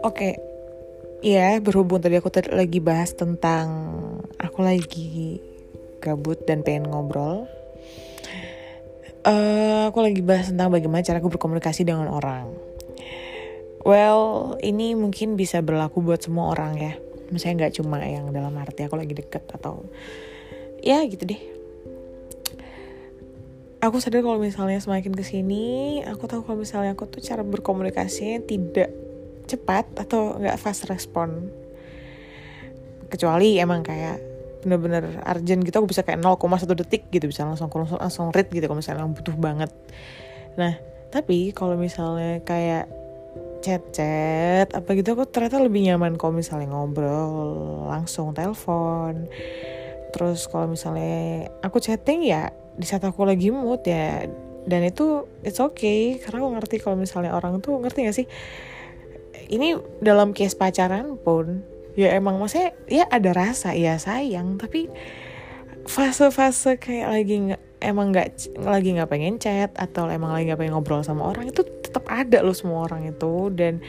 Oke, ya berhubung tadi aku tadi lagi bahas tentang aku lagi gabut dan pengen ngobrol. Uh, aku lagi bahas tentang bagaimana cara aku berkomunikasi dengan orang. Well, ini mungkin bisa berlaku buat semua orang ya. Misalnya nggak cuma yang dalam arti aku lagi deket atau ya gitu deh. Aku sadar kalau misalnya semakin ke sini, aku tahu kalau misalnya aku tuh cara berkomunikasinya tidak cepat atau nggak fast respon. Kecuali emang kayak bener-bener urgent gitu aku bisa kayak 0,1 detik gitu bisa langsung langsung langsung read gitu kalau misalnya butuh banget. Nah tapi kalau misalnya kayak chat-chat apa gitu aku ternyata lebih nyaman kalau misalnya ngobrol langsung telepon. Terus kalau misalnya aku chatting ya di saat aku lagi mood ya dan itu it's okay. Karena aku ngerti kalau misalnya orang tuh ngerti gak sih? Ini dalam case pacaran pun ya emang maksudnya ya ada rasa ya sayang. Tapi fase-fase kayak lagi nggak emang nggak lagi nggak pengen chat atau emang lagi nggak pengen ngobrol sama orang itu tetap ada loh semua orang itu. Dan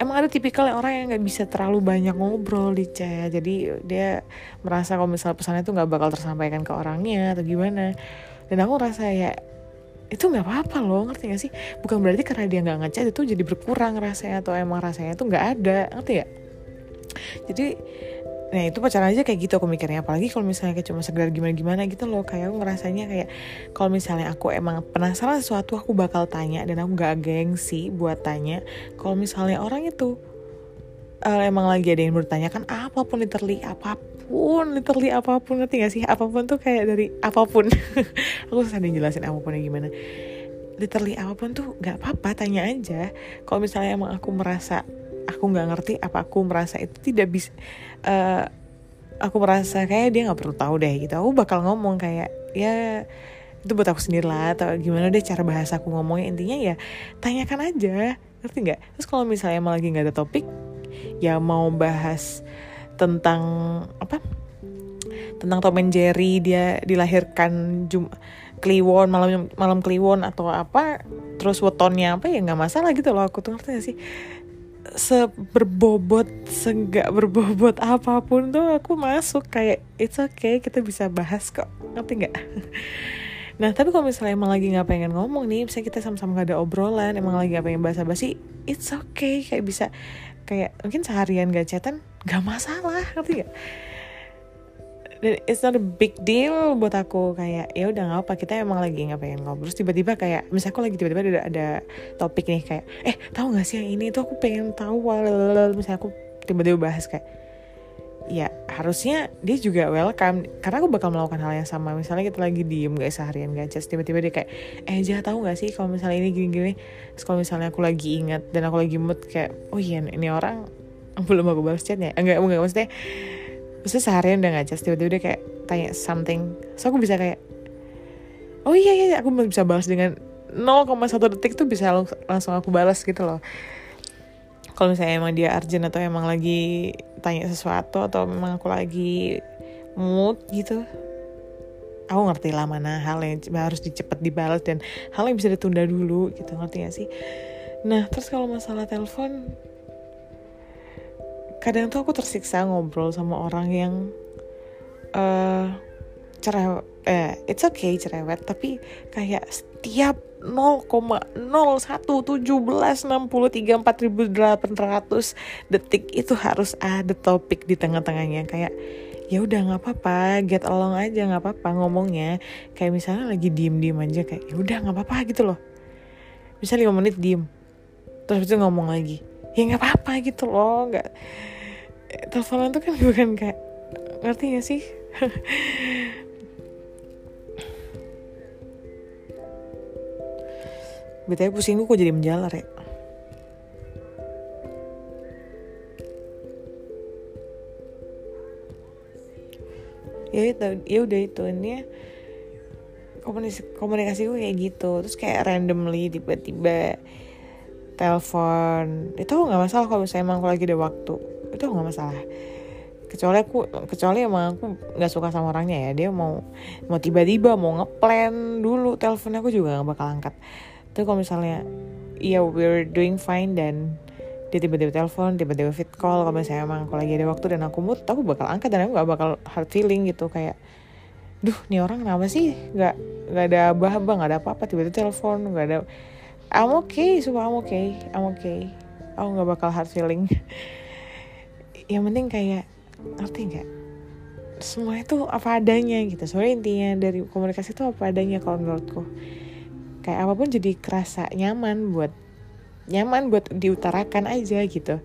emang ada tipikal orang yang nggak bisa terlalu banyak ngobrol di chat. Jadi dia merasa kalau misalnya pesannya itu nggak bakal tersampaikan ke orangnya atau gimana dan aku rasa ya itu nggak apa-apa loh ngerti gak sih? Bukan berarti karena dia nggak ngechat itu jadi berkurang rasanya atau emang rasanya itu nggak ada ngerti gak jadi nah itu pacaran aja kayak gitu aku mikirnya. Apalagi kalau misalnya kayak cuma sekedar gimana gimana gitu loh kayak aku ngerasanya kayak kalau misalnya aku emang penasaran sesuatu aku bakal tanya dan aku gak gengsi buat tanya. Kalau misalnya orang itu uh, emang lagi ada yang bertanya kan apa pun literally apa pun apa pun literally apa pun ngerti gak sih? Apa pun tuh kayak dari apa pun. Aku susah jelasin apapunnya gimana. Literally apa pun tuh nggak apa-apa tanya aja. Kalau misalnya emang aku merasa aku nggak ngerti apa aku merasa itu tidak bisa uh, aku merasa kayak dia nggak perlu tahu deh gitu. Aku bakal ngomong kayak ya itu buat aku sendiri lah atau gimana deh cara bahasa aku ngomongnya. Intinya ya tanyakan aja ngerti nggak? Terus kalau misalnya emang lagi nggak ada topik ya mau bahas tentang apa tentang Tom and Jerry. Dia dilahirkan Jum Kliwon malam malam Kliwon atau apa. Terus wetonnya apa ya nggak masalah gitu loh. Aku tuh ngerti gak sih? Seberbobot senggak berbobot apa pun tuh aku masuk. Kayak it's okay kita bisa bahas kok. Ngerti nggak? Nah tapi kalau misalnya emang lagi nggak pengen ngomong nih, bisa kita sama-sama gak ada obrolan, emang lagi gak pengen basa-basi, it's okay. Kayak bisa kayak mungkin seharian gak chatan gak masalah ngerti gak dan it's not a big deal buat aku. Kayak ya udah nggak apa kita emang lagi nggak pengen ngobrol. Terus tiba-tiba kayak misalnya aku lagi tiba-tiba ada, ada topik nih kayak eh tahu nggak sih yang ini tuh aku pengen tahu. Misalnya aku tiba-tiba bahas kayak ya harusnya dia juga welcome. Karena aku bakal melakukan hal yang sama. Misalnya kita lagi diem gak seharian gak just tiba-tiba dia kayak eh jah tahu nggak sih kalau misalnya ini gini-gini? Kalau misalnya aku lagi ingat dan aku lagi mood kayak oh iya ini orang belum aku balas chatnya. Enggak enggak maksudnya maksudnya seharian udah just tiba-tiba dia kayak tanya something. So aku bisa kayak oh iya iya aku bisa balas dengan 0,1 detik tuh bisa langsung aku balas gitu loh. Kalau misalnya emang dia urgent atau emang lagi tanya sesuatu atau memang aku lagi mood gitu aku ngerti lah mana hal yang harus dicepet dibalas dan hal yang bisa ditunda dulu gitu ngerti gak sih? Nah terus kalau masalah telepon kadang tuh aku tersiksa ngobrol sama orang yang uh, cerewet eh it's okay cerewet tapi kayak setiap 0,017634800 detik itu harus ada topik di tengah-tengahnya. Kayak ya udah nggak apa-apa get along aja nggak apa-apa ngomongnya. Kayak misalnya lagi diem-diem aja kayak ya udah nggak apa-apa gitu loh. Bisa lima menit diem terus itu ngomong lagi ya nggak apa-apa gitu loh nggak. Teleponan tuh kan bukan kayak ngerti gak sih? BTW pusing gue kok jadi menjalar ya? Ya itu ya udah itu ini komunikasi komunikasi gue kayak gitu. Terus kayak randomly tiba-tiba telepon. Itu nggak masalah kalau misalnya emang aku lagi ada waktu? Itu nggak masalah. Kecuali aku kecuali emang aku nggak suka sama orangnya ya. Dia mau mau tiba-tiba mau ngeplan dulu teleponnya aku juga nggak bakal angkat. Tapi kalau misalnya ya we're doing fine dan dia tiba-tiba telepon, tiba-tiba fit call kalau misalnya emang kalau lagi ada waktu dan aku mood, aku bakal angkat dan aku gak bakal hard feeling gitu kayak duh nih orang kenapa sih? Nggak nggak ada abah-abah nggak ada apa-apa tiba-tiba telepon nggak ada I'm okay sumpah I'm okay I'm okay. Aku nggak bakal hard feeling. Yang penting kayak ngerti nggak? Semua itu apa adanya gitu. Soalnya intinya dari komunikasi itu apa adanya kalau menurutku. Kayak apa pun jadi kerasa nyaman buat nyaman buat diutarakan aja gitu.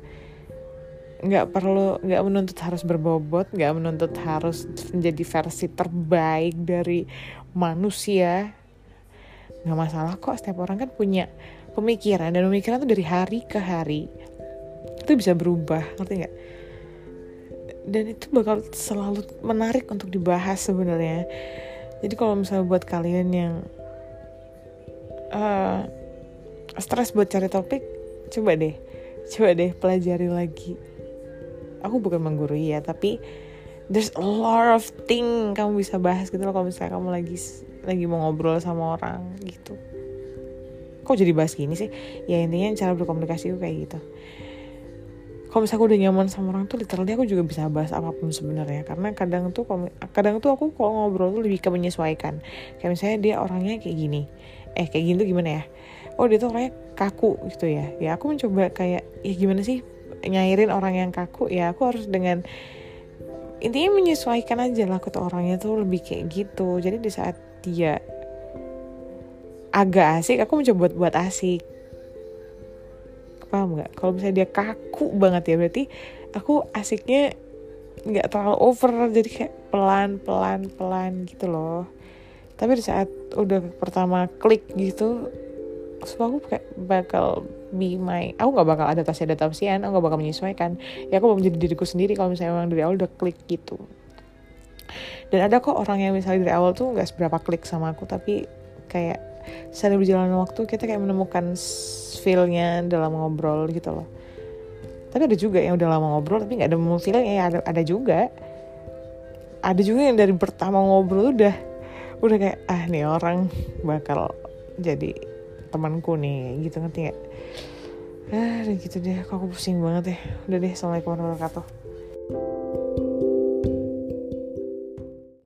Nggak perlu nggak menuntut harus berbobot nggak menuntut harus menjadi versi terbaik dari manusia nggak masalah kok setiap orang kan punya pemikiran dan pemikiran tuh dari hari ke hari. Itu bisa berubah ngerti nggak? Dan itu bakal selalu menarik untuk dibahas sebenarnya. Jadi kalau misalnya buat kalian yang uh, stres buat cari topik coba deh coba deh pelajari lagi. Aku bukan menggurui ya tapi there's a lot of thing kamu bisa bahas gitu loh kalau misalnya kamu lagi lagi mau ngobrol sama orang gitu. Kok jadi bahas gini sih? Ya intinya cara berkomunikasi kayak gitu. Kalau misalnya aku udah nyaman sama orang tuh literally aku juga bisa bahas apa pun sebenarnya. Karena kadang tuh kadang tuh aku kalau ngobrol tuh lebih ke menyesuaikan. Kayak misalnya dia orangnya kayak gini. Eh kayak gini tuh gimana ya? Oh dia tuh orangnya kaku gitu ya. Ya aku mencoba kayak ya gimana sih nyairin orang yang kaku? Ya aku harus dengan intinya menyesuaikan aja lah ke orangnya tuh lebih kayak gitu. Jadi di saat dia agak asik aku mencoba buat buat asik. Paham nggak? Kalau misalnya dia kaku banget ya berarti aku asiknya nggak terlalu over jadi kayak pelan pelan pelan gitu loh. Tapi di saat udah pertama klik gitu semua aku kayak bakal be my aku nggak bakal adaptasi adaptasian aku nggak bakal menyesuaikan. Ya aku mau menjadi diriku sendiri kalau misalnya emang dari awal udah klik gitu dan ada kok orang yang misalnya dari awal tuh nggak seberapa klik sama aku tapi kayak sering berjalan waktu kita kayak menemukan feelnya dalam ngobrol gitu loh. Tapi ada juga yang udah lama ngobrol tapi nggak ada feeling ya ada ada juga. Ada juga yang dari pertama ngobrol udah udah kayak ah nih orang bakal jadi temanku nih gitu ngerti gak ah gitu deh kok aku pusing banget ya. Udah deh assalamualaikum warahmatullahi wabarakatuh